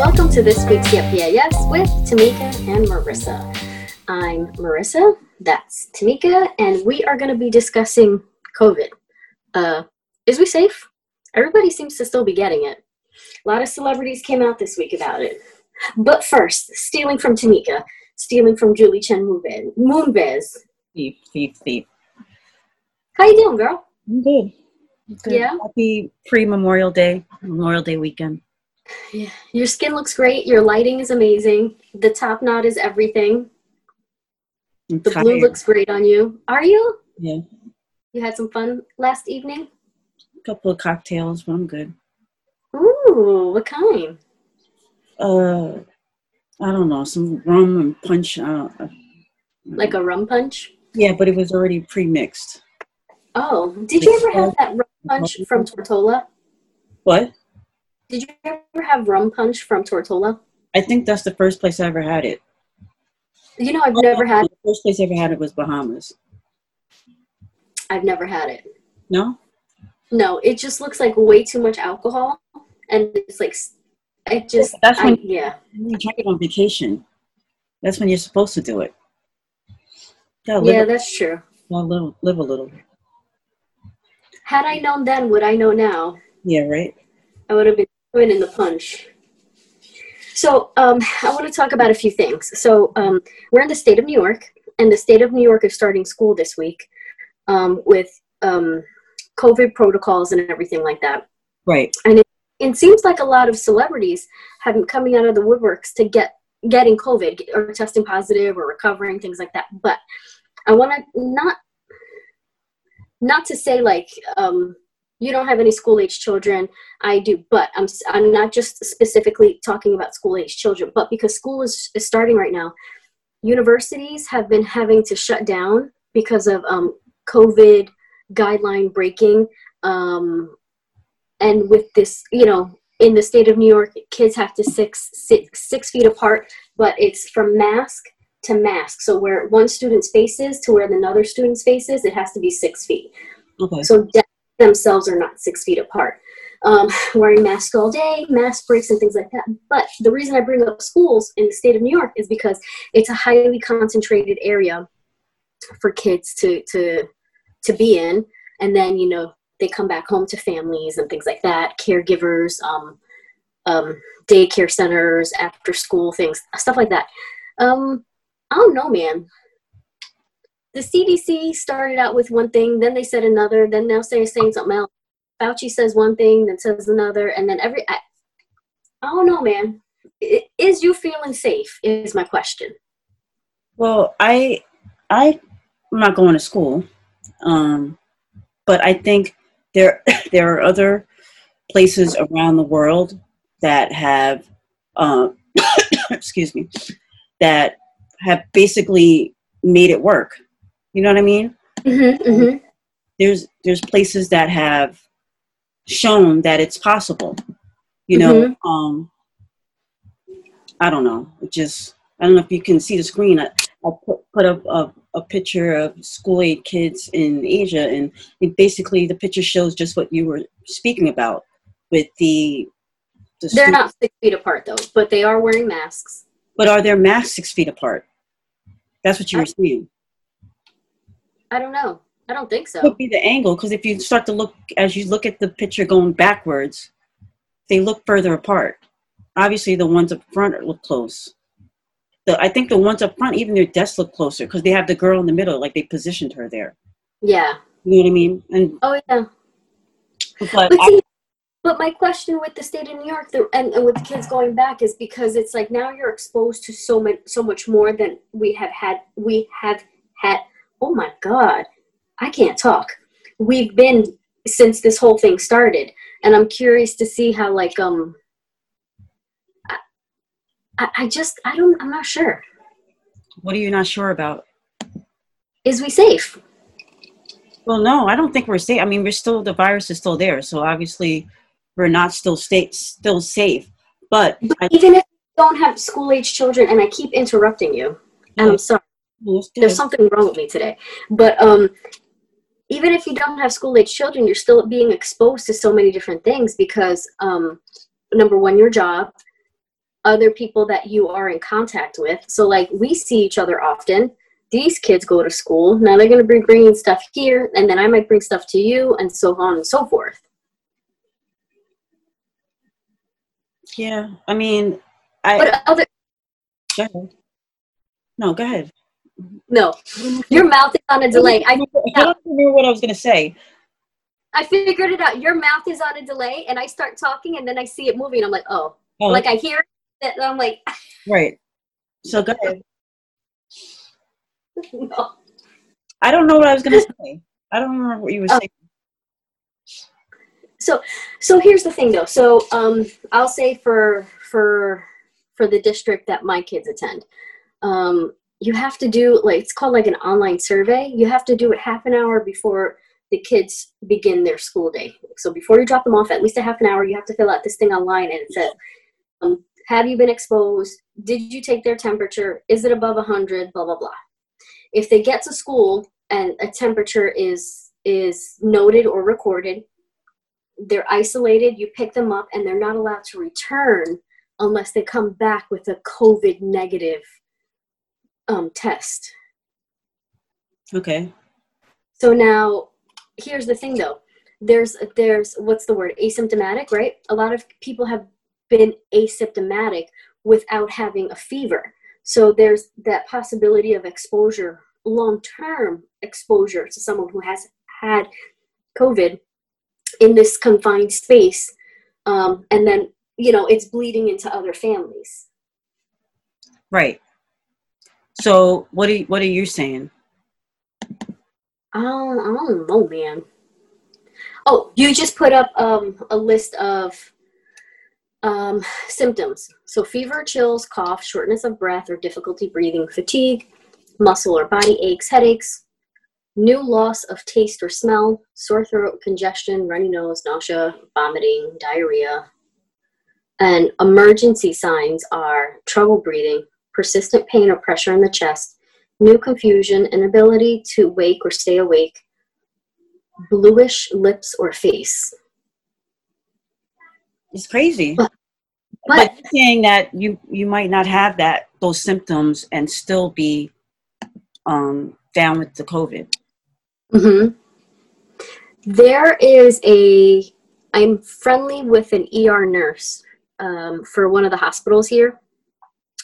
welcome to this week's Yep Yeah Yes with Tamika and Marissa. I'm Marissa, that's Tamika, and we are going to be discussing COVID. Uh, is we safe? Everybody seems to still be getting it. A lot of celebrities came out this week about it. But first, stealing from Tamika, stealing from Julie Chen. Moonves. Thief, thief, thief. How you doing, girl? I'm good. good. Yeah? Happy pre-Memorial Day, Memorial Day weekend. Yeah. Your skin looks great. Your lighting is amazing. The top knot is everything. I'm The blue looks great on you. Are you? Yeah, You had some fun last evening? a couple of cocktails, but I'm good. Ooh, what kind? Uh, I don't know, some rum and punch. Uh, uh, Like a rum punch? yeah, but it was already pre-mixed. Oh, did you ever have that rum punch from Tortola? What? Did you ever have rum punch from Tortola? I think that's the first place I ever had it. You know, I've never had. The first place I ever had it was Bahamas. I've never had it. No? No, it just looks like way too much alcohol, and it's like it just. That's I, when- yeah. You drink it on vacation. That's when you're supposed to do it. Yeah, a- that's true. gotta live, live a little. Had I known then would I know now, Yeah, right? I would have been put in the punch. So um, I want to talk about a few things. So um, we're in the state of New York, and the state of New York is starting school this week um, with um, COVID protocols and everything like that. Right. And it seems like a lot of celebrities have been coming out of the woodworks to get getting COVID or testing positive or recovering things like that. But I want to not not to say like um, you don't have any school age children. I do, but I'm I'm not just specifically talking about school age children, but because school is, is starting right now, universities have been having to shut down because of um, COVID guideline breaking. Um, and with this, you know, in the state of New York, kids have to six six six feet apart, but it's from mask to mask. So where one student's face is to where another student's face is, it has to be six feet. Okay. So themselves are not six feet apart. Um, wearing masks all day, mask breaks, and things like that. But the reason I bring up schools in the state of New York is because it's a highly concentrated area for kids to to to be in, and then you know they come back home to families and things like that, caregivers, um, um, daycare centers, after school things, stuff like that. Um, I don't know, man the CDC started out with one thing, then they said another, then now they're saying something else. Fauci says one thing, then says another, and then every I, I don't know, man. Is you feeling safe? Is my question. Well, I, I, I'm not going to school, um, but I think there there are other places around the world that have, uh, excuse me, that have basically made it work. You know what I mean? Mm-hmm, mm-hmm. There's there's places that have shown that it's possible. You know, um, I don't know. It just I don't know if you can see the screen. I, I put, put up a, a picture of school age kids in Asia, and it basically the picture shows just what you were speaking about with the. the They're not six feet apart though, but they are wearing masks. But are their masks six feet apart? That's what you were saying. I don't know. I don't think so. It could be the angle because if you start to look as you look at the picture going backwards, they look further apart. Obviously, the ones up front look close. The, I think the ones up front, even their desks look closer because they have the girl in the middle, like they positioned her there. Yeah. You know what I mean? And Oh yeah. but But I, see, but my question with the state of New York the, and, and with the kids going back is because it's like now you're exposed to so much so much more than we have had we have had oh my god I can't talk we've been since this whole thing started and I'm curious to see how like um I, I, just I don't I'm not sure what are you not sure about? is we safe Well, no, I don't think we're safe. I mean, we're still the virus is still there, so obviously we're not still state still safe. But I, even if you don't have school age children and I keep interrupting you and I'm sorry there's something wrong with me today. But um, even if you don't have school age children, you're still being exposed to so many different things because um, number one, your job, other people that you are in contact with. So, like, we see each other often. These kids go to school. Now they're going to be bringing stuff here, and then I might bring stuff to you, and so on and so forth. Yeah, I mean, I. But other. Go ahead. No, go ahead. No, your mouth is on a delay. I, I don't remember what I was going to say. I figured it out. Your mouth is on a delay, and I start talking, and then I see it moving. I'm like, oh, oh. like I hear it, and I'm like, right. So go ahead. no. I don't know what I was going to say. I don't remember what you were oh. saying. So, so here's the thing, though. So, um, I'll say for for for the district that my kids attend, um, you have to do like it's called like an online survey. You have to do it half an hour before the kids begin their school day. So before you drop them off, at least a half an hour, you have to fill out this thing online, and it says, um, "Have you been exposed? Did you take their temperature? Is it above 100? Blah blah blah." If they get to school and a temperature is is noted or recorded, they're isolated. You pick them up, and they're not allowed to return unless they come back with a COVID negative um, test. Okay. So now, here's the thing though. There's there's what's the word asymptomatic, right? A lot of people have been asymptomatic without having a fever. So there's that possibility of exposure, long-term exposure to someone who has had COVID in this confined space, um, and then you know it's bleeding into other families. Right. So what are you, what are you saying? Um, I don't know, man. Oh, you just put up um, a list of um, symptoms. So fever, chills, cough, shortness of breath or difficulty breathing, fatigue, muscle or body aches, headaches, new loss of taste or smell, sore throat, congestion, runny nose, nausea, vomiting, diarrhea. And emergency signs are trouble breathing, persistent pain or pressure in the chest, new confusion, inability to wake or stay awake, bluish lips or face. It's crazy. But, but, but saying that you you might not have that those symptoms and still be um, down with the COVID. Mm-hmm. There is a. I'm friendly with an ER nurse um, for one of the hospitals here,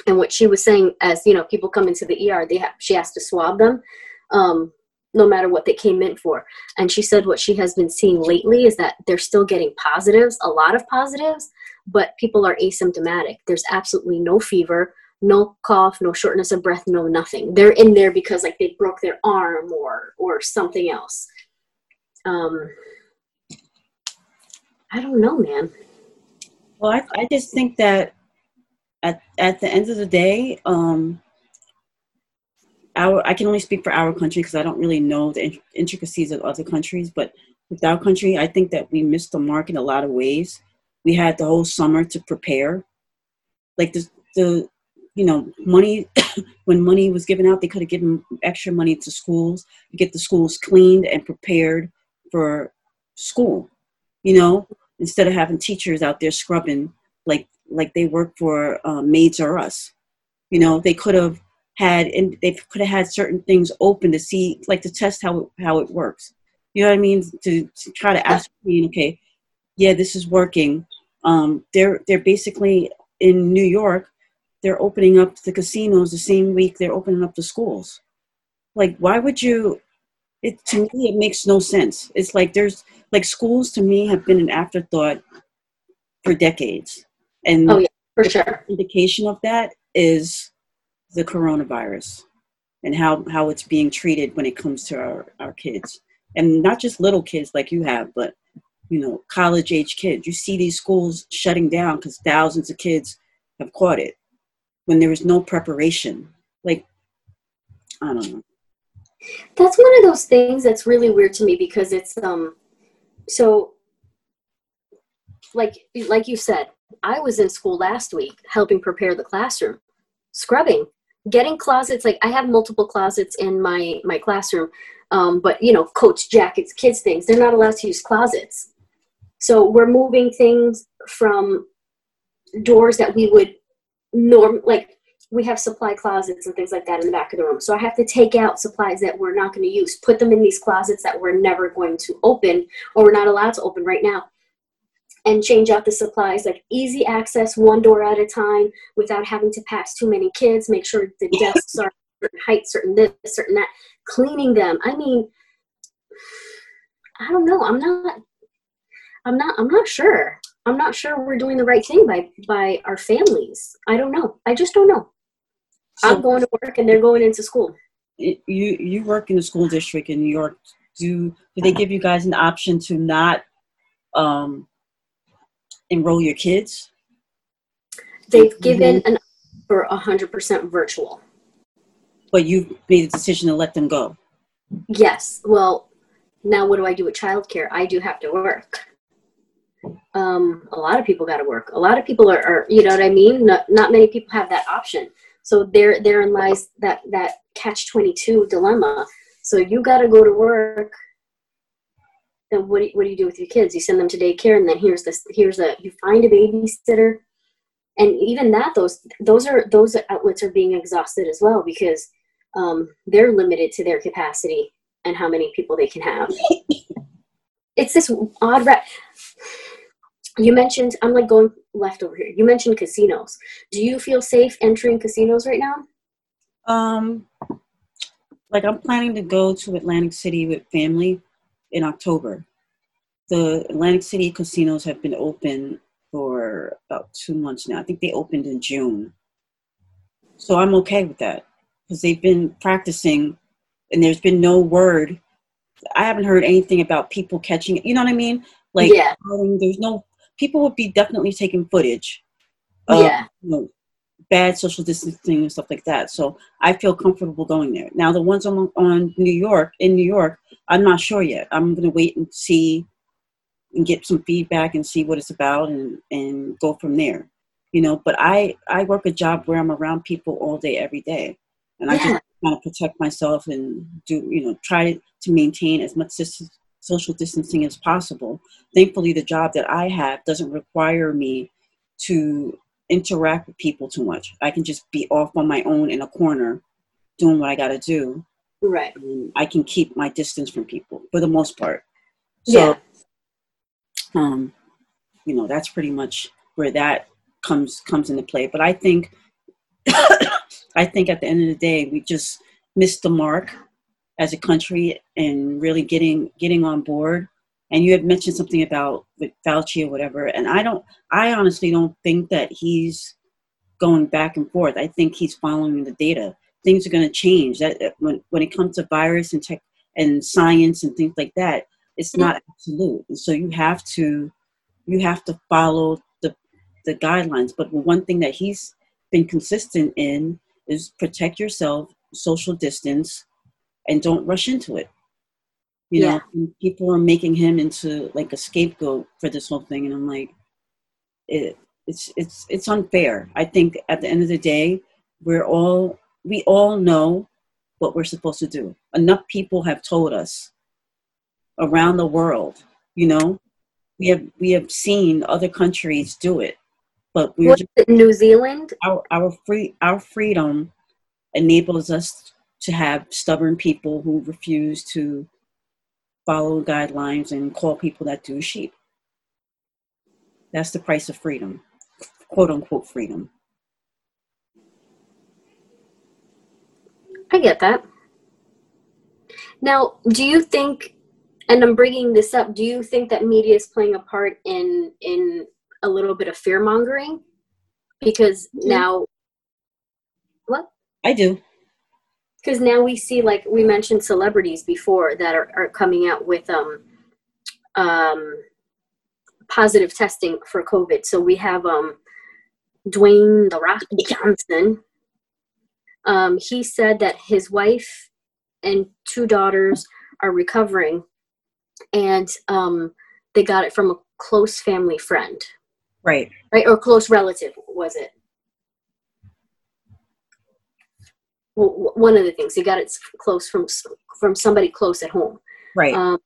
and what she was saying as you know people come into the er they have she has to swab them um, no matter what they came in for. And she said what she has been seeing lately is that they're still getting positives a lot of positives but people are asymptomatic. There's absolutely no fever no cough no shortness of breath no nothing. They're in there because like they broke their arm or or something else. Um i don't know man. Well i, I just think that at at the end of the day, um, our I can only speak for our country because I don't really know the intricacies of other countries. But with our country, I think that we missed the mark in a lot of ways. We had the whole summer to prepare, like the the you know money when money was given out, they could have given extra money to schools to get the schools cleaned and prepared for school. You know, instead of having teachers out there scrubbing like like they work for um, Maids or Us. You know, they could have had and they could have had certain things open to see, like to test how it, how it works. You know what I mean? To, to try to ascertain, okay, yeah, this is working. Um, they're they're basically in New York. They're opening up the casinos the same week they're opening up the schools. Like, why would you? It to me, it makes no sense. It's like there's like schools to me have been an afterthought for decades and oh, yeah, for sure. Indication of that is the coronavirus and how, how it's being treated when it comes to our, our kids. And not just little kids like you have, but you know, college age kids. You see these schools shutting down because thousands of kids have caught it when there was no preparation. Like, I don't know. That's one of those things that's really weird to me because it's um so like like you said I was in school last week helping prepare the classroom, scrubbing, getting closets. Like I have multiple closets in my my classroom, um, but you know, coats, jackets, kids things. They're not allowed to use closets. So we're moving things from doors that we would norm like we have supply closets and things like that in the back of the room. So I have to take out supplies that we're not going to use, put them in these closets that we're never going to open or we're not allowed to open right now. And change out the supplies like easy access, one door at a time, without having to pass too many kids. Make sure the desks are certain height, certain this, certain that. Cleaning them. I mean, I don't know. I'm not. I'm not. I'm not sure. I'm not sure we're doing the right thing by by our families. I don't know. I just don't know. So I'm going to work and they're going into school. You you work in the school district in New York. Do do they give you guys an option to not um, enroll your kids? They've given an for hundred percent virtual. But you made a decision to let them go. Yes. Well, now what do I do with childcare? I do have to work. Um, a lot of people got to work. A lot of people are, are, you know what I mean. Not, not many people have that option. So there, therein lies that that catch twenty two dilemma. So you got to go to work. Then what do, you, what do you do with your kids? You send them to daycare, and then here's this. Here's a you find a babysitter, and even that those those are those outlets are being exhausted as well because um, they're limited to their capacity and how many people they can have. it's this odd. Ra- you mentioned i'm like going left over here you mentioned casinos do you feel safe entering casinos right now um like i'm planning to go to atlantic city with family in october. The atlantic city casinos have been open for about two months now. I think they opened in june. So i'm okay with that because they've been practicing and there's been no word. I haven't heard anything about people catching it. You know what i mean? Like yeah. there's no people would be definitely taking footage of yeah. you know, bad social distancing and stuff like that. So I feel comfortable going there. Now the ones on on New York in New York, I'm not sure yet. I'm gonna wait and see and get some feedback and see what it's about and and go from there. You know, but I I work a job where I'm around people all day every day, and yeah. I just kind of protect myself and do you know try to maintain as much social distancing as possible. Thankfully, the job that I have doesn't require me to interact with people too much. I can just be off on my own in a corner doing what I got to do. Right. I can keep my distance from people for the most part. So, yeah. um, you know, that's pretty much where that comes comes into play. But I think, I think at the end of the day, we just missed the mark as a country and really getting getting on board. And you had mentioned something about with Fauci or whatever, and I don't. I honestly don't think that he's going back and forth. I think he's following the data. Things are going to change. That when when it comes to virus and tech and science and things like that, it's mm-hmm. not absolute. And so you have to you have to follow the the guidelines. But one thing that he's been consistent in is protect yourself, social distance, and don't rush into it. You yeah. know, people are making him into like a scapegoat for this whole thing, and I'm like, it, it's it's it's unfair. I think at the end of the day, we're all we all know what we're supposed to do. Enough people have told us around the world. You know, we have we have seen other countries do it, but just, New Zealand. Our our free our freedom enables us to have stubborn people who refuse to follow guidelines and call people that do sheep. That's the price of freedom, quote unquote freedom. I get that. Now, do you think, and I'm bringing this up, do you think that media is playing a part in in a little bit of fear mongering? Because mm-hmm. now, what? I do because now we see like we mentioned celebrities before that are, are coming out with um um positive testing for covid. So we have um dwayne the rock johnson. Um he said that his wife and two daughters are recovering and um they got it from a close family friend. Right. Right or close relative was it well, one of the things he got it close from from somebody close at home. Right. Um,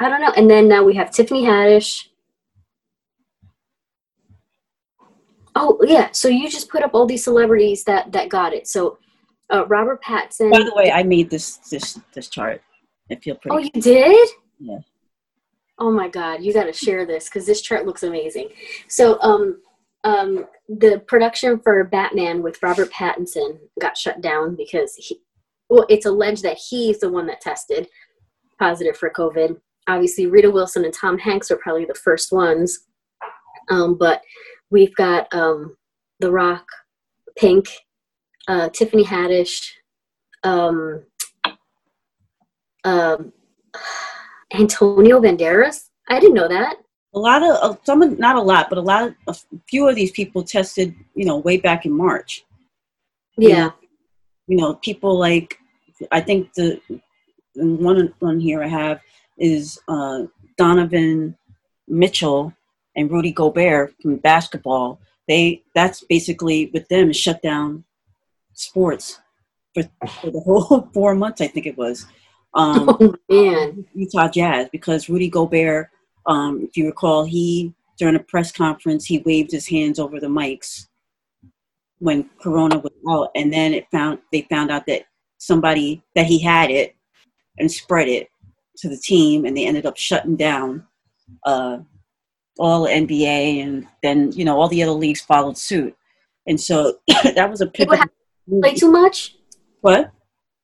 I don't know. And then now we have Tiffany Haddish. Oh yeah, so you just put up all these celebrities that that got it. So uh, Robert Pattinson. By the way, I made this this this chart. I feel pretty. Oh, you did? Yeah. Oh my God, you got to share this because this chart looks amazing. So, um, um, the production for Batman with Robert Pattinson got shut down because he, well, it's alleged that he's the one that tested positive for COVID. Obviously, Rita Wilson and Tom Hanks are probably the first ones, um, but we've got um, The Rock, Pink, uh, Tiffany Haddish, um, um, Antonio Banderas. I didn't know that. A lot of uh, some, not a lot, but a lot of a few of these people tested, you know, way back in March. Yeah. You know, you know people like I think the one one here I have is uh, Donovan Mitchell and Rudy Gobert from basketball. They that's basically with them shut down sports for, for the whole four months. I think it was. Um, oh man, Utah Jazz because Rudy Gobert, um, if you recall, he during a press conference he waved his hands over the mics when Corona was out, and then it found they found out that somebody that he had it and spread it to the team, and they ended up shutting down uh, all NBA, and then you know all the other leagues followed suit, and so that was a pivot. Play too much. What?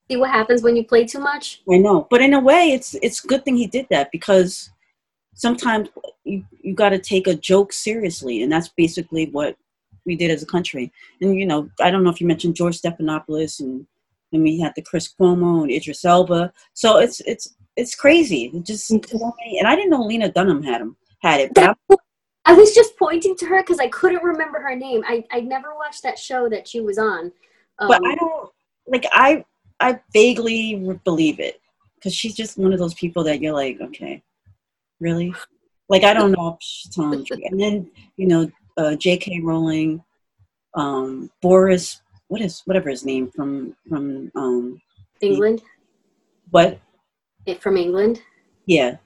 See what happens when you play too much. I know, but in a way, it's it's a good thing he did that because sometimes you you got to take a joke seriously, and that's basically what we did as a country. And you know, I don't know if you mentioned George Stephanopoulos, and then we had the Chris Cuomo and Idris Elba. So it's it's it's crazy. It just and I didn't know Lena Dunham had him had it. But I was just pointing to her because I couldn't remember her name. I I never watched that show that she was on. Um, but I don't like I I vaguely believe it because she's just one of those people that you're like, okay, really? Like I don't know if she's telling the truth. And then you know, uh, J.K. Rowling, um, Boris, what is whatever his name from from um, England. What? It from England. Yeah,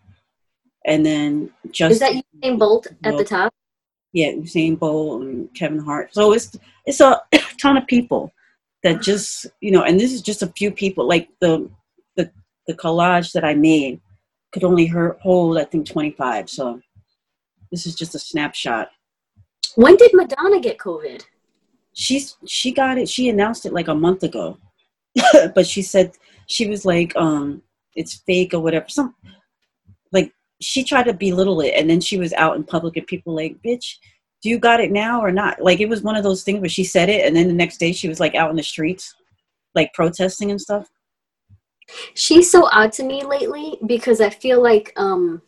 and then just is that Usain Bolt at the top? Yeah, Usain Bolt and Kevin Hart. So it's it's a ton of people that just you know and this is just a few people like the the the collage that i made could only hold i think 25 so this is just a snapshot when did madonna get covid she's she got it she announced it like a month ago but she said she was like um it's fake or whatever some like she tried to belittle it and then she was out in public and people like bitch do you got it now or not? Like it was one of those things where she said it and then the next day she was like out in the streets, like protesting and stuff. She's so odd to me lately because I feel like um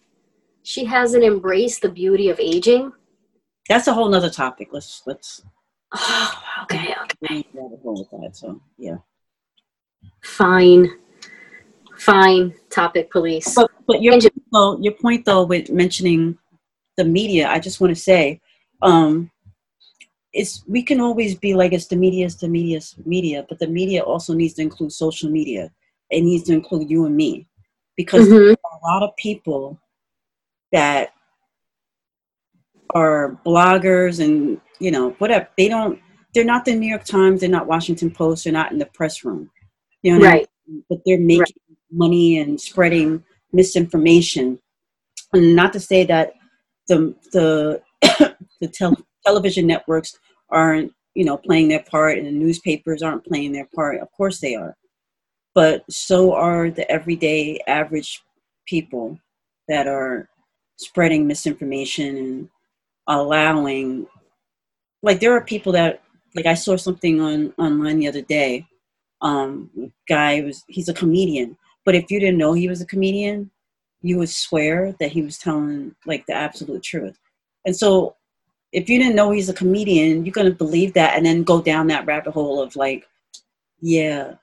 she hasn't embraced the beauty of aging. That's a whole nother topic. Let's let's Oh, okay, okay. With that, so yeah. Fine. Fine. Topic police. But but your point, though, your point though with mentioning the media, I just want to say um, it's we can always be like it's the media, it's the media, it's the media, but the media also needs to include social media. It needs to include you and me. Because mm-hmm. a lot of people that are bloggers and you know whatever. They don't they're not the new york times they're not washington post they're not in the press room. You know right I mean? but they're making right. money and spreading misinformation. And not to say that the the the tel- television networks aren't you know playing their part and the newspapers aren't playing their part. Of course they are but so are the everyday average people that are spreading misinformation and allowing like there are people that like i saw something on online the other day um guy was he's a comedian but if you didn't know he was a comedian you would swear that he was telling like the absolute truth and so if you didn't know he's a comedian, you're gonna believe that and then go down that rabbit hole of like, yeah,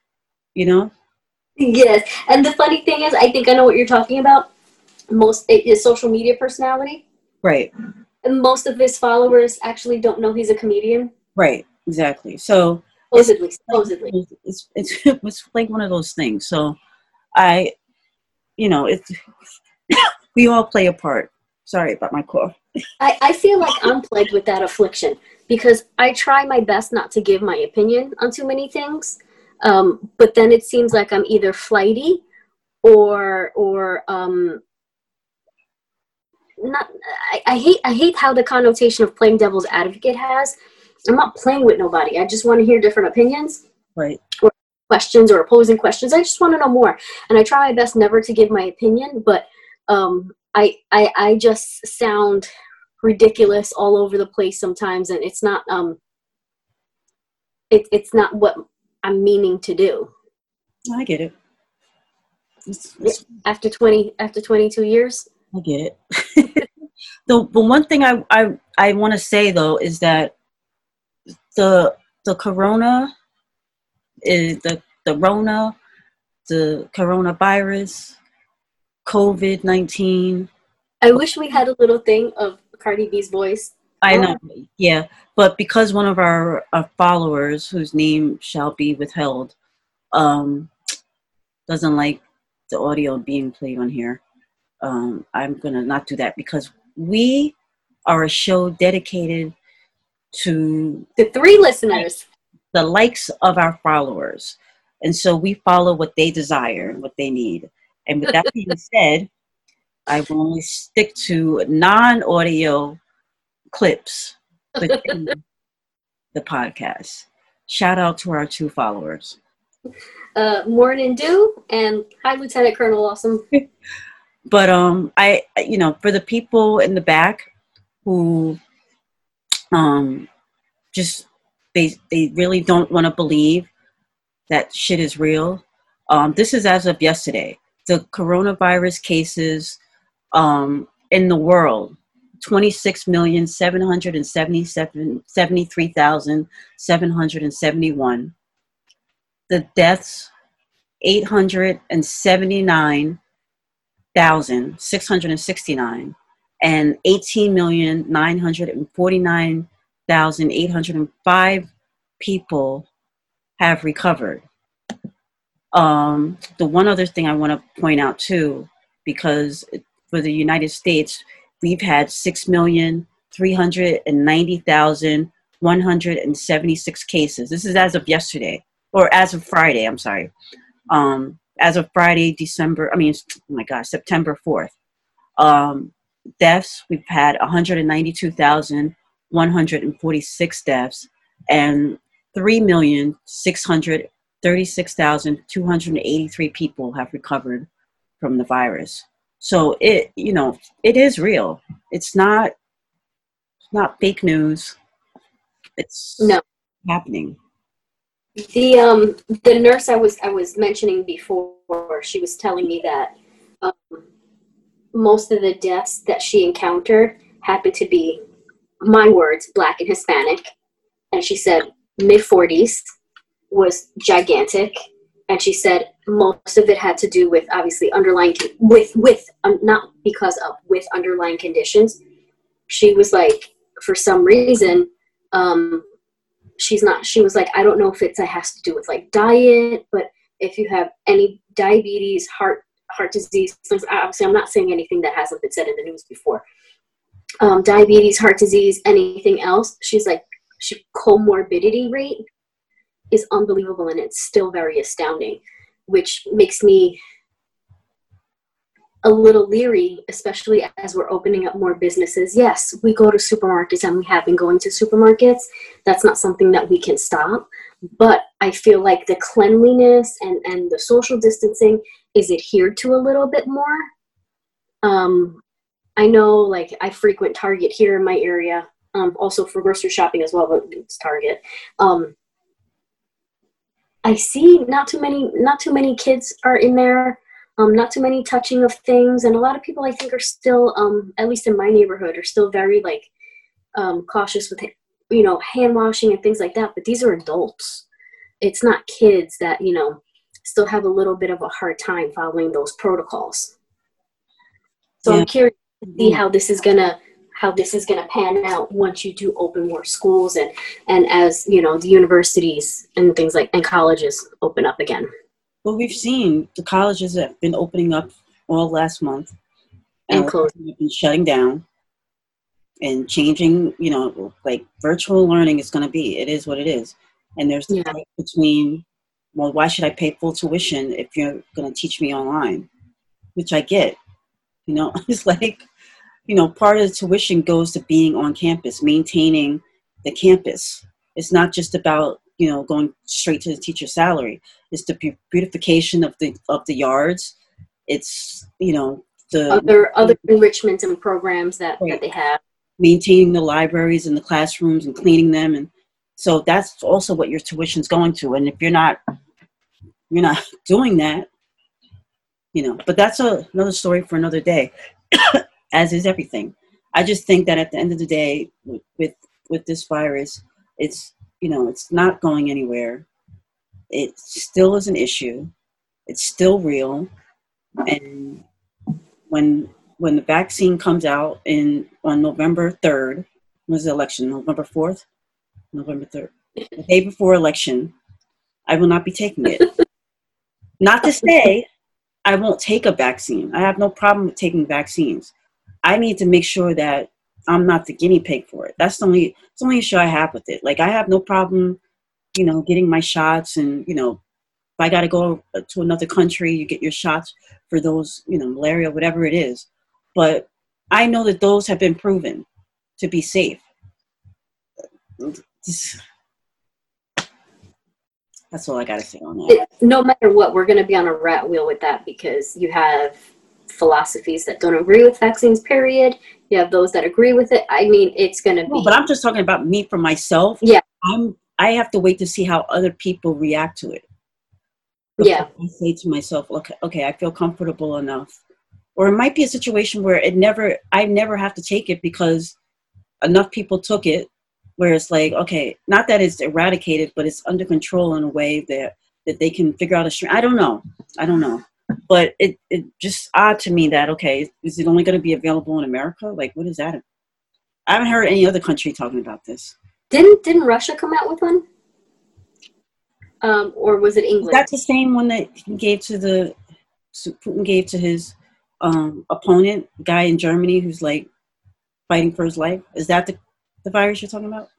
you know? Yes. And the funny thing is I think I know what you're talking about. Most eh, is social media personality. Right. And most of his followers actually don't know he's a comedian. Right, exactly. So supposedly, supposedly. It's, it's it's like one of those things. So I you know, it's we all play a part. Sorry about my cough. I, I feel like I'm plagued with that affliction because I try my best not to give my opinion on too many things. Um, but then it seems like I'm either flighty or or um, not. I, I hate I hate how the connotation of playing devil's advocate has. I'm not playing with nobody. I just want to hear different opinions. Right. Or questions or opposing questions. I just want to know more, and I try my best never to give my opinion, but um, I, I I just sound ridiculous all over the place sometimes, and it's not um, it, it's not what I'm meaning to do. I get it. It's, it's, after twenty after twenty two years. I get it. the the one thing I I, I want to say though is that the the corona is the the rona the coronavirus COVID nineteen. I wish we had a little thing of Cardi B's voice. I know, yeah, but because one of our, our followers, whose name shall be withheld, um, doesn't like the audio being played on here, um, I'm gonna not do that because we are a show dedicated to the three listeners, the likes of our followers, and so we follow what they desire and what they need. And with that being said, I will only stick to non-audio clips the podcast. Shout out to our two followers. Uh, Morning Dew and Hi Lieutenant Colonel Awesome. but um, I you know for the people in the back who um just they they really don't want to believe that shit is real. Um, this is as of yesterday. The coronavirus cases um, in the world 26,773,771. The deaths, 879,669. And 18,949,805 people have recovered. Um, the one other thing I want to point out too, because for the United States, we've had six million three hundred and ninety thousand one hundred and seventy six cases. This is as of yesterday, or as of Friday. I'm sorry. Um, as of Friday, December. I mean, oh my gosh, September fourth. Um, deaths we've had one hundred and ninety two thousand one hundred and forty six deaths, and three million six hundred thirty six thousand two hundred and eighty three people have recovered from the virus. So it, you know, it is real. It's not not fake news. It's no happening. The um the nurse I was I was mentioning before, she was telling me that um, most of the deaths that she encountered happened to be my words, black and Hispanic. And she said mid forties was gigantic and she said most of it had to do with obviously underlying with with um, not because of with underlying conditions. She was like for some reason um she's not she was like i don't know if it's it has to do with like diet but if you have any diabetes heart heart disease obviously i'm not saying anything that hasn't been said in the news before. Um, diabetes heart disease anything else she's like she comorbidity rate is unbelievable and it's still very astounding, which makes me a little leery, especially as we're opening up more businesses. Yes, we go to supermarkets and we have been going to supermarkets. That's not something that we can stop. But I feel like the cleanliness and, and the social distancing is adhered to a little bit more. Um, I know, like, I frequent Target here in my area, um, also for grocery shopping as well, but it's Target. Um, I see not too many not too many kids are in there. Um, not too many touching of things, and a lot of people I think are still, um, at least in my neighborhood, are still very like um, cautious with you know hand washing and things like that. But these are adults. It's not kids that you know still have a little bit of a hard time following those protocols. So yeah. I'm curious to see how this is gonna how this is going to pan out once you do open more schools and and as you know the universities and things like and colleges open up again well we've seen the colleges have been opening up all last month and, and closing and shutting down and changing, you know, like virtual learning is going to be. It is what it is. And there's the Yeah. fight between, well, why should I pay full tuition if you're going to teach me online? Which I get. You know, it's like, you know, part of the tuition goes to being on campus, maintaining the campus. It's not just about, you know, going straight to the teacher's salary. It's the beautification of the of the yards. It's, you know, the Other other enrichments and programs that, Right. that they have. maintaining the libraries and the classrooms and cleaning them and so that's also what your tuition's going to and if you're not you're not doing that you know but that's a, another story for another day as is everything i just think that at the end of the day with with, this virus it's you know it's not going anywhere it still is an issue it's still real and when when the vaccine comes out in on November third, was the election? November fourth, November third, the day before election. I will not be taking it. not to say I won't take a vaccine. I have no problem with taking vaccines. I need to make sure that I'm not the guinea pig for it. That's the only the only issue I have with it. Like I have no problem, you know, getting my shots and you know, if I got to go to another country, you get your shots for those, you know, malaria, whatever it is. But I know that those have been proven to be safe. That's all I got to say on that. No matter what, we're going to be on a rat wheel with that because you have philosophies that don't agree with vaccines. Period. You have those that agree with it. I mean, it's going to be. No, but I'm just talking about me for myself. Yeah. I'm. I have to wait to see how other people react to it. Yeah. I say to myself, okay, okay, I feel comfortable enough. Or it might be a situation where it never, I never have to take it because enough people took it, where it's like, okay, not that it's eradicated, but it's under control in a way that that they can figure out a. I don't know, I don't know, but it it just odd to me that okay, is it only going to be available in America? Like, what is that? I haven't heard any other country talking about this. Didn't didn't Russia come out with one? Um, or was it England? that the same one that he gave to the Putin gave to his um, opponent, guy in Germany who's like fighting for his life? Is that the, the virus you're talking about?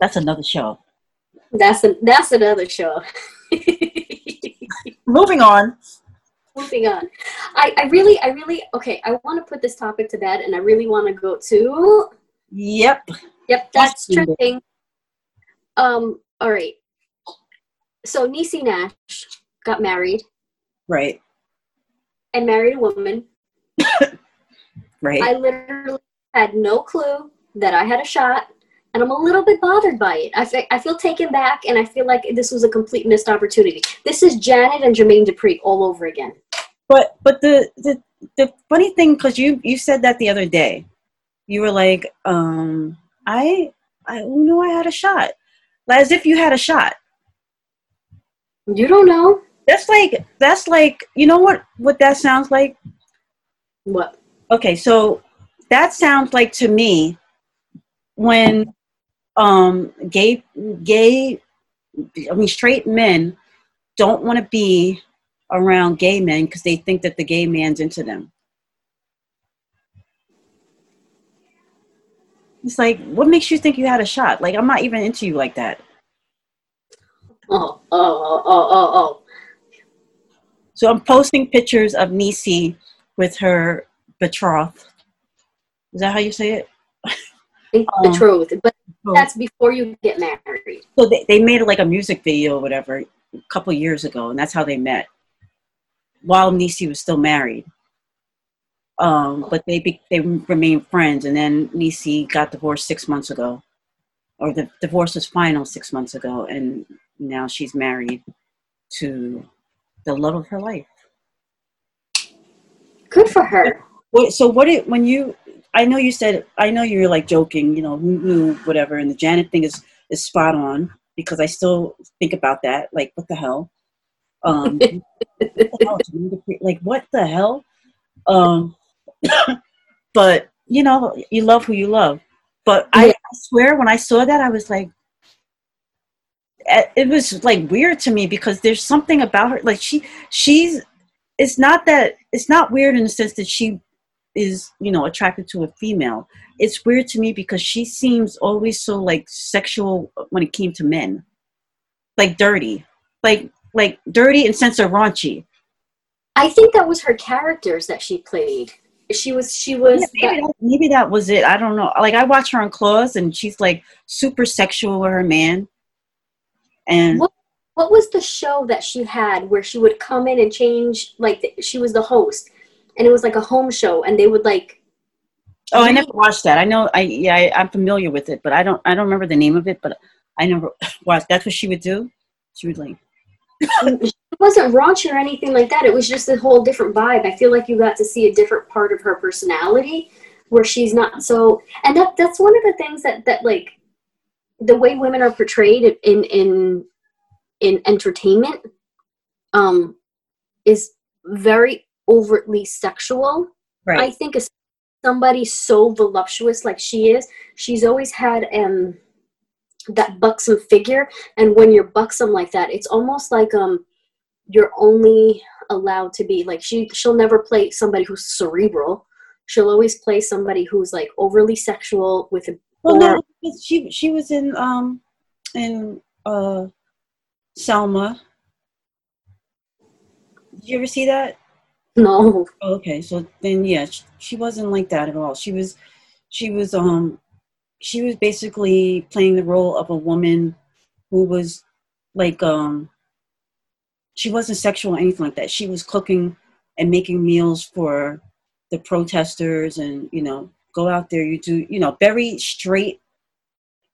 That's another show. That's a, that's another show. Moving on. Moving on. I, I really, I really, okay, I want to put this topic to bed and I really want to go to, Yep. yep, that's Let's trending. Um, all right. So Niecy Nash got married Right. and married a woman. Right. I literally had no clue that I had a shot, and I'm a little bit bothered by it. I fe- I feel taken back, and I feel like this was a complete missed opportunity. This is Janet and Jermaine Dupri all over again. but but the the the funny thing because you you said that the other day, you were like, um, I I knew I had a shot, like, as if you had a shot. You don't know That's like that's like you know what what that sounds like. what? Okay, so that sounds like to me when um gay gay I mean straight men don't want to be around gay men because they think that the gay man's into them. It's like, what makes you think you had a shot? Like, I'm not even into you like that. Oh, oh, oh, oh, oh, oh. So I'm posting pictures of Niecy with her betrothed. Is that how you say it? The Um, truth, but that's before you get married. So they, they made like a music video or whatever a couple years ago, and that's how they met. While Niecy was still married, um, but they be, they remained friends, and then Niecy got divorced six months ago, or the divorce was final six months ago, and now she's married to the love of her life. Good for her. What, so what it when you I know you said I know you're like joking, you know, whatever, and the Janet thing is is spot on because I still think about that. Like, what the hell? Um, what the hell? like, what the hell? Um, but you know, you love who you love. But I, I swear, when I saw that, I was like, eh, it was like weird to me because there's something about her. Like she, she's. It's not that it's not weird in the sense that she is you know attracted to a female. It's weird to me because she seems always so like sexual when it came to men. Like dirty. Like like dirty and sense of raunchy I think that was her characters that she played. She was she was yeah, maybe, that, maybe that was it. I don't know. Like i watch her on claws and she's like super sexual with her man. And what, what was the show that she had where she would come in and change like the, she was the host and it was like a home show and they would like oh i never watched that i know i yeah I, i'm familiar with it but i don't i don't remember the name of it but i never watched that's what she would do she would like it wasn't raunchy or anything like that. It was just a whole different vibe. I feel like you got to see a different part of her personality where she's not so and that that's one of the things that that like the way women are portrayed in in in entertainment um is very overtly sexual. right. I think as somebody so voluptuous like she is, she's always had um that buxom figure and when you're buxom like that it's almost like um you're only allowed to be like she she'll never play somebody who's cerebral. She'll always play somebody who's like overly sexual with a well no she she was in um in uh selma. Did you ever see that no. Okay so then yeah she, she wasn't like that at all. She was she was um she was basically playing the role of a woman who was like um she wasn't sexual or anything like that. She was cooking and making meals for the protesters and you know go out there you do you know very straight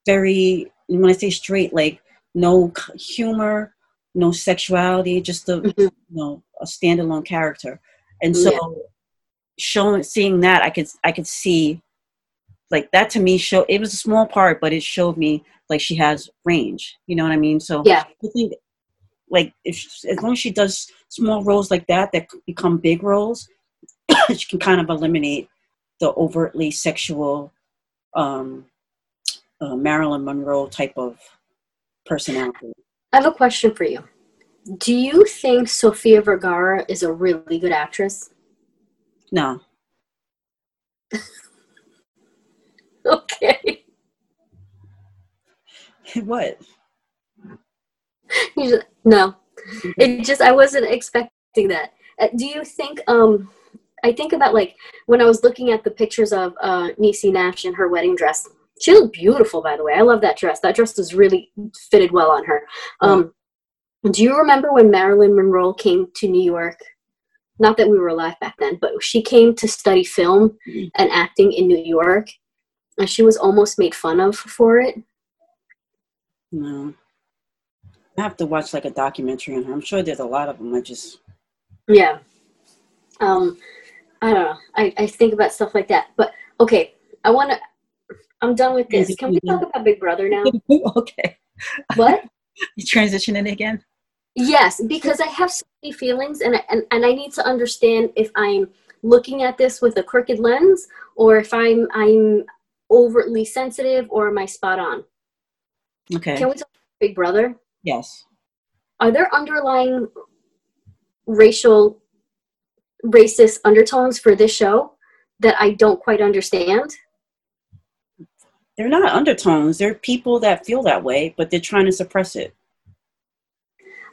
very when i say straight like no humor no sexuality just a Mhm. you know a standalone character and so Yeah. showing seeing that i could i could see like that to me show it was a small part but it showed me like she has range you know what i mean? So yeah. I think like if as long as she does small roles like that that become big roles she can kind of eliminate the overtly sexual um uh, marilyn monroe type of personality. I have a question for you do you think sofia vergara is a really good actress? No. Okay. What? You just- no. It just i wasn't expecting that. Uh, do you think um i think about like when i was looking at the pictures of uh Niecy nash in her wedding dress she looked beautiful by the way. I love that dress. That dress was really fitted well on her. Um do you remember when marilyn monroe came to new york not that we were alive back then but she came to study film Mhm. and acting in new york and she was almost made fun of for it no i have to watch like a documentary on her i'm sure there's a lot of them i just Yeah. Um, I don't know. I, I think about stuff like that. But okay, I want to. I'm done with this. Can we talk about Big Brother now? okay what? you transitioning again Yes, because I have so many feelings, and I, and and I need to understand if I'm looking at this with a crooked lens, or if I'm I'm overtly sensitive, or am I spot on? okay Can we talk about Big Brother? yes Are there underlying racial, racist undertones for this show that I don't quite understand? they're not undertones they're people that feel that way but they're trying to suppress it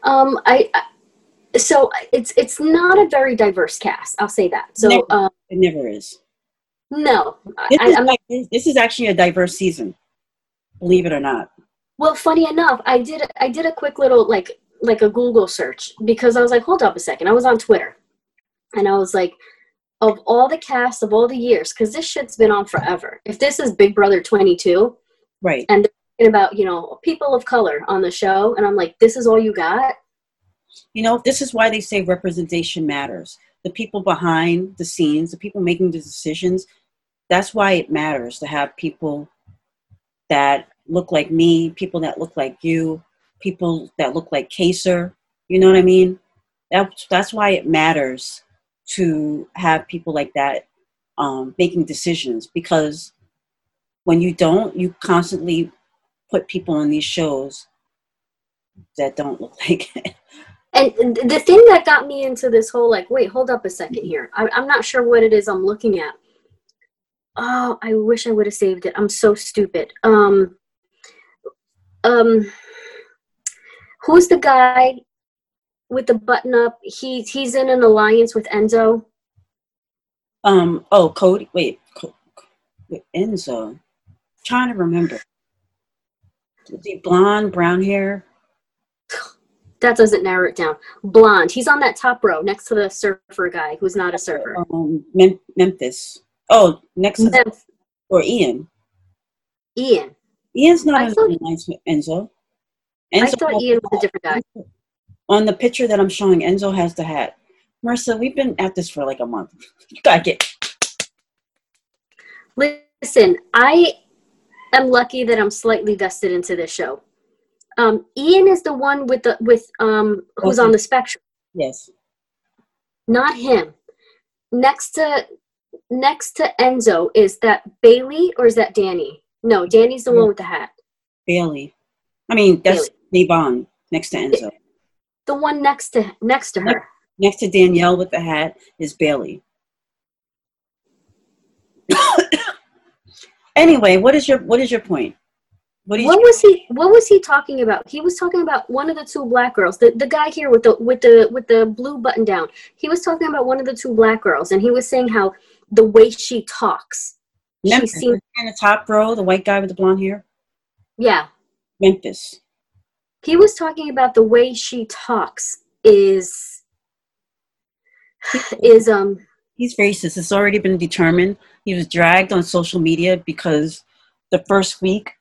Um, I, I so it's it's not a very diverse cast. I'll say that. So Never. um, it never is no, this, I, is like- this is actually a diverse season believe it or not Well, funny enough, I did I did a quick little like like a Google search because I was like, hold up a second. I was on Twitter, and I was like, of all the cast of all the years, because this shit's been on forever. If this is Big Brother 22, right and about you know people of color on the show, and I'm like, this is all you got. you know this is why they say representation matters the people behind the scenes the people making the decisions that's why it matters to have people that look like me people that look like you people that look like Kaysar. you know what i mean that's that's why it matters to have people like that um, making decisions because when you don't you constantly put people on these shows that don't look like it. and the thing that got me into this whole like, wait, hold up a second here. I, I'm not sure what it is I'm looking at. Oh, I wish I would have saved it. I'm so stupid. Um, um, who's the guy with the button up? He's he's in an alliance with Enzo. Um. Oh, Cody. Wait. Co- wait Enzo. trying to remember. Is he blonde, brown hair? That doesn't narrow it down. Blonde. He's on that top row next to the surfer guy who's not a surfer. Um, Mem- Memphis. Oh, next to Memph- or Ian. Ian. Ian's not I in thought- the alliance with Enzo. I thought Ian was a different guy. On the picture that I'm showing, Enzo has the hat. Marissa, we've been at this for like a month. You gotta get. Listen, I am lucky that I'm slightly vested into this show. Um, Ian is the one with the with um who's on the spectrum, Yes. not him. Next to next to Enzo is that Bayleigh or is that Dani? No, Dani's the one with the hat. Bayleigh. I mean, that's Da'Vonne next to Enzo. The one next to next to her. Next to Danielle with the hat is Bayleigh. Anyway, what is your what is your point? What What was he what was he talking about? He was talking about one of the two black girls. The the guy here with the with the with the blue button down. He was talking about one of the two black girls and he was saying how the way she talks. She Memphis seems in the top row, the white guy with the blonde hair. yeah. Memphis. He was talking about the way she talks is is um He's racist. It's already been determined. He was dragged on social media because the first week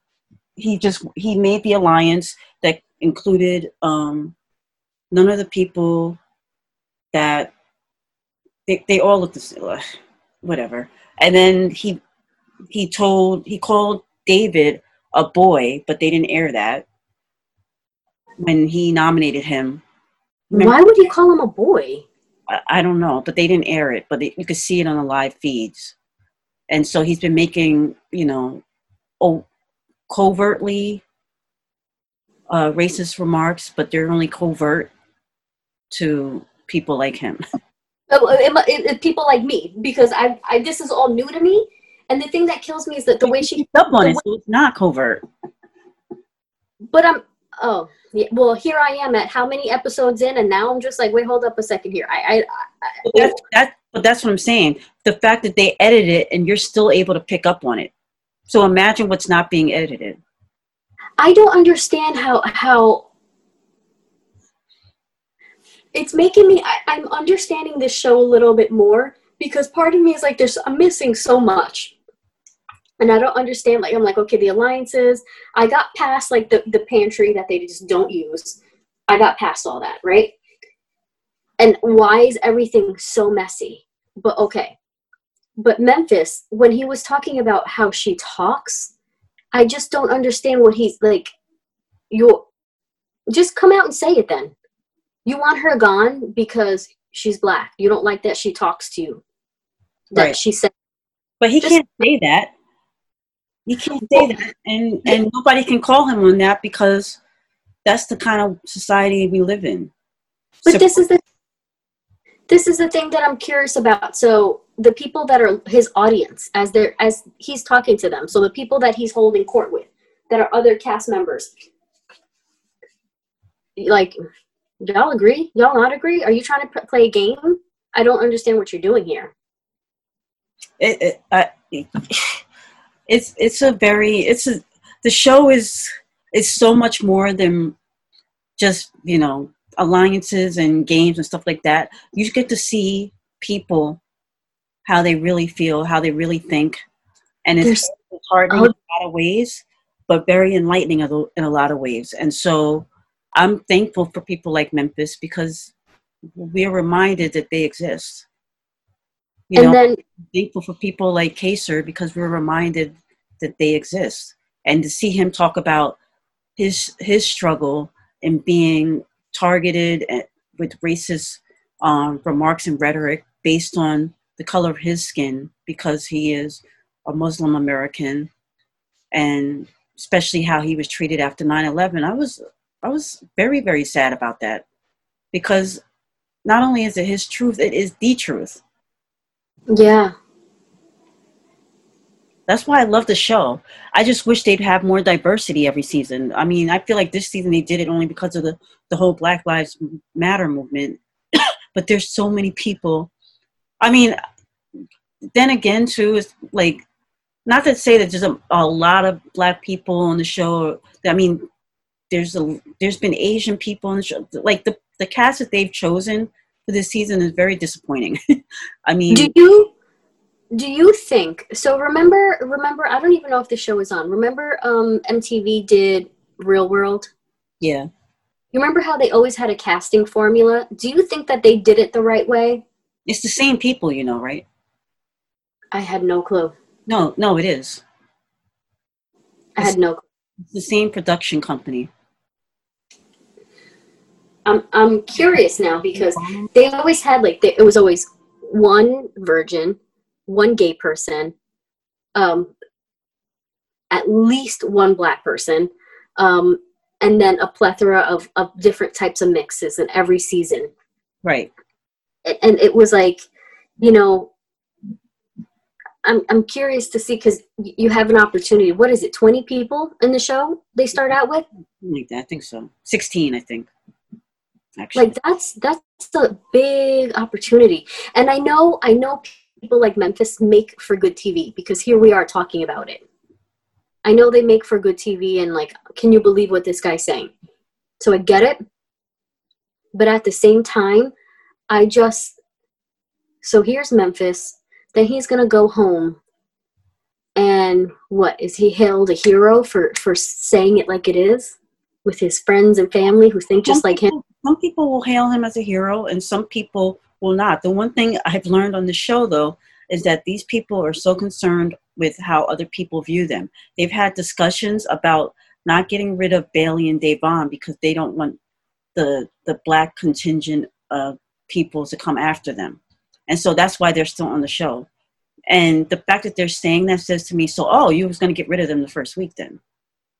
he just he made the alliance that included um, none of the people that they, they all looked the same, whatever. And then he he told he called David a boy, but they didn't air that when he nominated him. Remember- why would he call him a boy? I, don't know, but they didn't air it, but they, you could see it on the live feeds. And so he's been making, you know, oh, covertly uh, racist remarks, but they're only covert to people like him. Uh, it- it- it- people like me because I, I this is all new to me and the thing that kills me is that the way she up on it, so it's not covert. but i'm oh yeah, well here i am at how many episodes in and now i'm just like wait hold up a second here i i, But that's, that, but that's what I'm saying. The fact that they edit it and you're still able to pick up on it. So imagine what's not being edited. I don't understand how how it's making me I, i'm understanding this show a little bit more because part of me is like there's i'm missing so much and i don't understand like i'm like okay the alliances i got past like the, the pantry that they just don't use. I got past all that right? And why is everything so messy? But okay. But memphis when he was talking about how she talks i just don't understand what he's like you just come out and say it then. You want her gone because she's black. You don't like that she talks to you. That Right. she said But he Just- can't say that. He can't say that, and and nobody can call him on that because that's the kind of society we live in. But this is the this is the thing that I'm curious about. So the people that are his audience, as they're as he's talking to them, so the people that he's holding court with, that are other cast members, like y'all agree? Y'all not agree? Are you trying to play a game? I don't understand what you're doing here. it, it, I, it's it's a very it's a the show is is so much more than just you know alliances and games and stuff like that. You get to see people how they really feel, how they really think, and it's, There's- it's hard in oh. a lot of ways, but very enlightening in a- in a lot of ways. And so I'm thankful for people like Memphis because we are reminded that they exist. You and know, then thankful for people like Kaysar because we're reminded that they exist, and to see him talk about his his struggle and being targeted at, with racist um, remarks and rhetoric based on the color of his skin because he is a Muslim American, and especially how he was treated after 9/11. I was I was very very sad about that because not only is it his truth, it is the truth. Yeah. That's why I love the show. I just wish they'd have more diversity every season. I mean, I feel like this season they did it only because of the, the whole Black Lives Matter movement. but there's so many people. I mean, then again, too, is like, not to say that there's a, a lot of black people on the show. I mean, there's a there's been Asian people on the show. Like the the cast that they've chosen for this season is very disappointing. I mean, do you do you think so remember remember i don't even know if the show is on. Remember um mtv did real world? Yeah. You remember how they always had a casting formula? Do you think that they did it the right way? It's the same people you know right? I had no clue. No no it is. I had no clue. it's the same production company i'm i'm curious now because they always had like they, it was always one virgin one gay person, um, at least one black person, um, and then a plethora of, of different types of mixes in every season. Right. And it was like, you know, I'm, I'm curious to see because you have an opportunity. What is it, 20 people in the show they start out with? Like that, I think so. 16, I think. Actually. Like that's that's a big opportunity. And I know I know people like Memphis make for good TV because here we are talking about it. I know they make for good TV and like, can you believe what this guy's saying? So I get it. But at the same time, I just, so here's Memphis. Then he's going to go home. And what is he hailed a hero for, for saying it like it is with his friends and family who think just like him? Some people will hail him as a hero and some people will not. The one thing I've learned on the show, though, is that these people are so concerned with how other people view them. They've had discussions about not getting rid of Bayleigh and Da'Vonne because they don't want the the black contingent of people to come after them, and so that's why they're still on the show. And the fact that they're saying that says to me, so oh, you was going to get rid of them the first week then?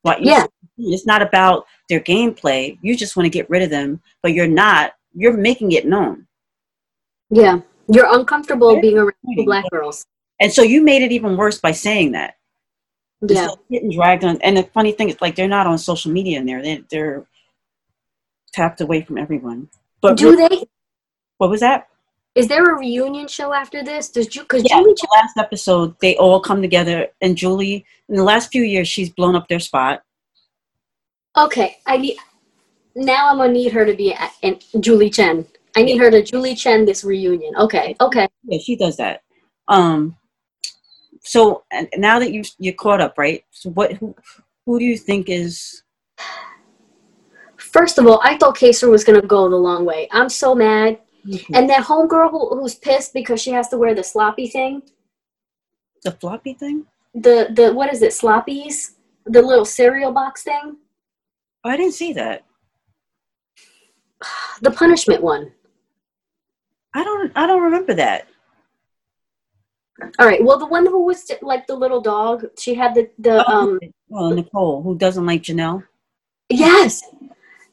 What? Yeah. It's not about their gameplay. You just want to get rid of them, but you're not. You're making it known. Yeah, you're uncomfortable being around black girls. And so you made it even worse by saying that. Yeah. getting dragged on. And the funny thing is, like, they're not on social media in there. They, they're tapped away from everyone. But do they? What was that? Is there a reunion show after this? Does you? Because yeah, Julie, the last episode, they all come together, and Julie, in the last few years, she's blown up their spot. Okay, I need. Now I'm gonna need her to be and Julie Chen. I need her to Julie Chen this reunion. Okay, okay. Yeah, she does that. Um, so and now that you you're caught up, right? So what who who do you think is? First of all, I thought Kaysar was gonna go the long way. I'm so mad. Mm-hmm. And that homegirl who, who's pissed because she has to wear the sloppy thing. The floppy thing. The the what is it? Sloppies. The little cereal box thing. Oh, I didn't see that. The punishment one. I don't I don't remember that. All right. Well, the one who was like the little dog, she had the the oh, um. Well, Nicole, who doesn't like Janelle. Yes,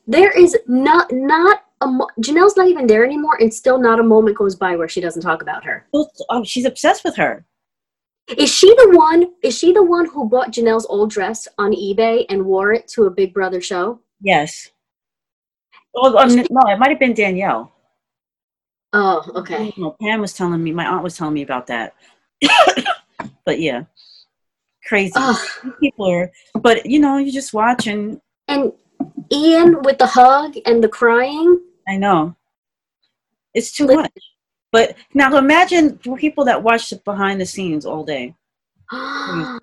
there is not not mo- Janelle's not even there anymore, and still not a moment goes by where she doesn't talk about her. Oh, she's obsessed with her. Is she the one? Is she the one who bought Janelle's old dress on eBay and wore it to a Big Brother show? Yes. Oh, um, no, it might have been Danielle. Oh, okay. No, Pam was telling me, my aunt was telling me about that. but yeah, crazy. People are, but you know, you just watch and. And Ian with the hug and the crying. I know. It's too much. But now imagine for people that watch it behind the scenes all day. I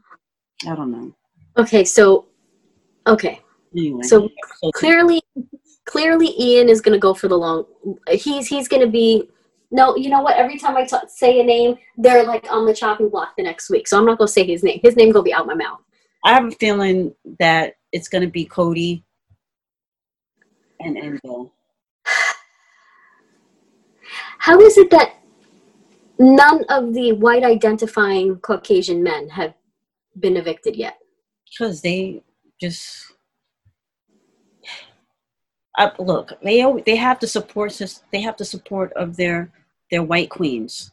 don't know. Okay, so, okay. Anyway, so, so clearly, clearly Ian is going to go for the long. He's he's going to be. No, you know what? Every time I t- say a name, they're like on the chopping block the next week. So I'm not going to say his name. His name to be out my mouth. I have a feeling that it's going to be Cody and Enzo. How is it that none of the white identifying Caucasian men have been evicted yet? Because they just uh, look, they they have the support. They have the support of their their white queens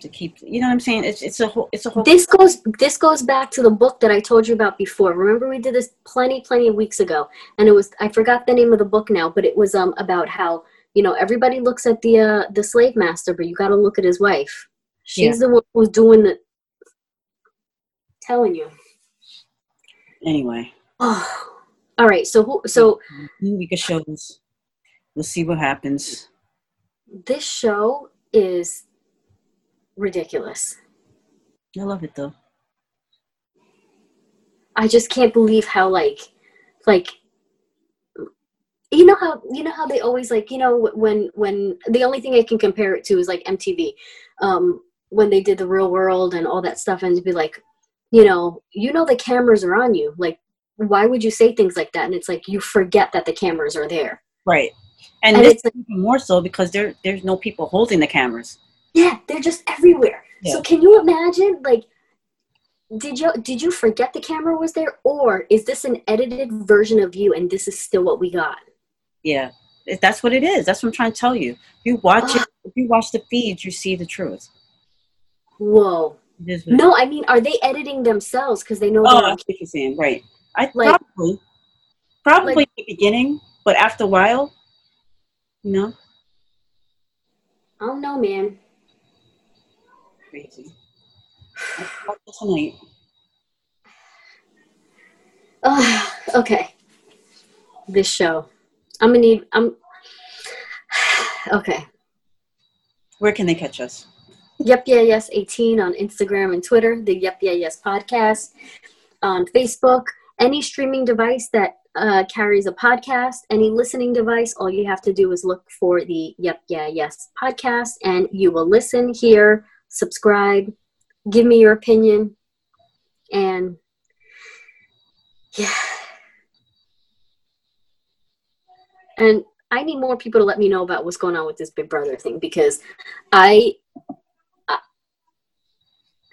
to keep. You know what I'm saying? It's it's a whole it's a whole. This goes this goes back to the book that I told you about before. Remember we did this plenty plenty of weeks ago, and it was I forgot the name of the book now, but it was um about how you know everybody looks at the uh, the slave master, but you got to look at his wife. She's the one who's doing the telling you. anyway, Oh, all right. So who? So we can show this. We'll see what happens. this show is ridiculous. I love it though. I just can't believe how like like you know how you know how they always like you know when when the only thing I can compare it to is like MTV um when they did the real world and all that stuff and to be like you know you know the cameras are on you. Like why would you say things like that? And it's like you forget that the cameras are there. Right. And, And this it's like- even more so because there there's no people holding the cameras. yeah they're just everywhere. Yeah. so can you imagine like did you did you forget the camera was there? Or is this an edited version of you and this is still what we got Yeah. That's what it is. That's what I'm trying to tell you. If you watch it, if you watch the feeds, you see the truth. Whoa. It is what it No, I mean, are they editing themselves because they know Oh, I see what you're saying. Right. I Like- probably, probably like- in the beginning, but after a while, you know, I don't know, man. crazy. Tonight. Ugh, okay. This show. I'm gonna need. I'm. Okay. Where can they catch us? Yep, yeah, yes, 18 on Instagram and Twitter. The Yep, yeah, yes podcast on Facebook. Any streaming device that uh, carries a podcast, any listening device, all you have to do is look for the Yep, yeah, yes podcast, and you will listen, hear, subscribe, give me your opinion, and yeah. And I need more people to let me know about what's going on with this Big Brother thing because I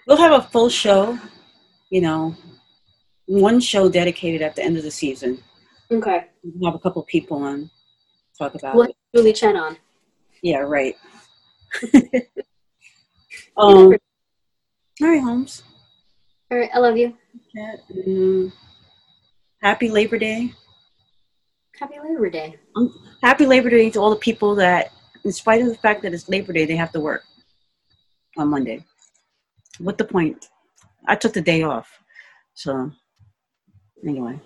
We'll have a full show, you know, one show dedicated at the end of the season. okay. We'll have a couple people on talk about What it. Julie Chen on? Yeah, right. um, all right, Holmes. All right, I love you. Yeah, mm, happy Labor Day. Happy Labor Day. Um, Happy Labor Day to all the people that, in spite of the fact that it's Labor Day, they have to work on Monday. What the point? I took the day off. So, anyway.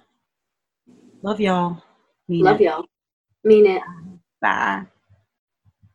Love y'all. Mean Love it. y'all. Mean it. Bye.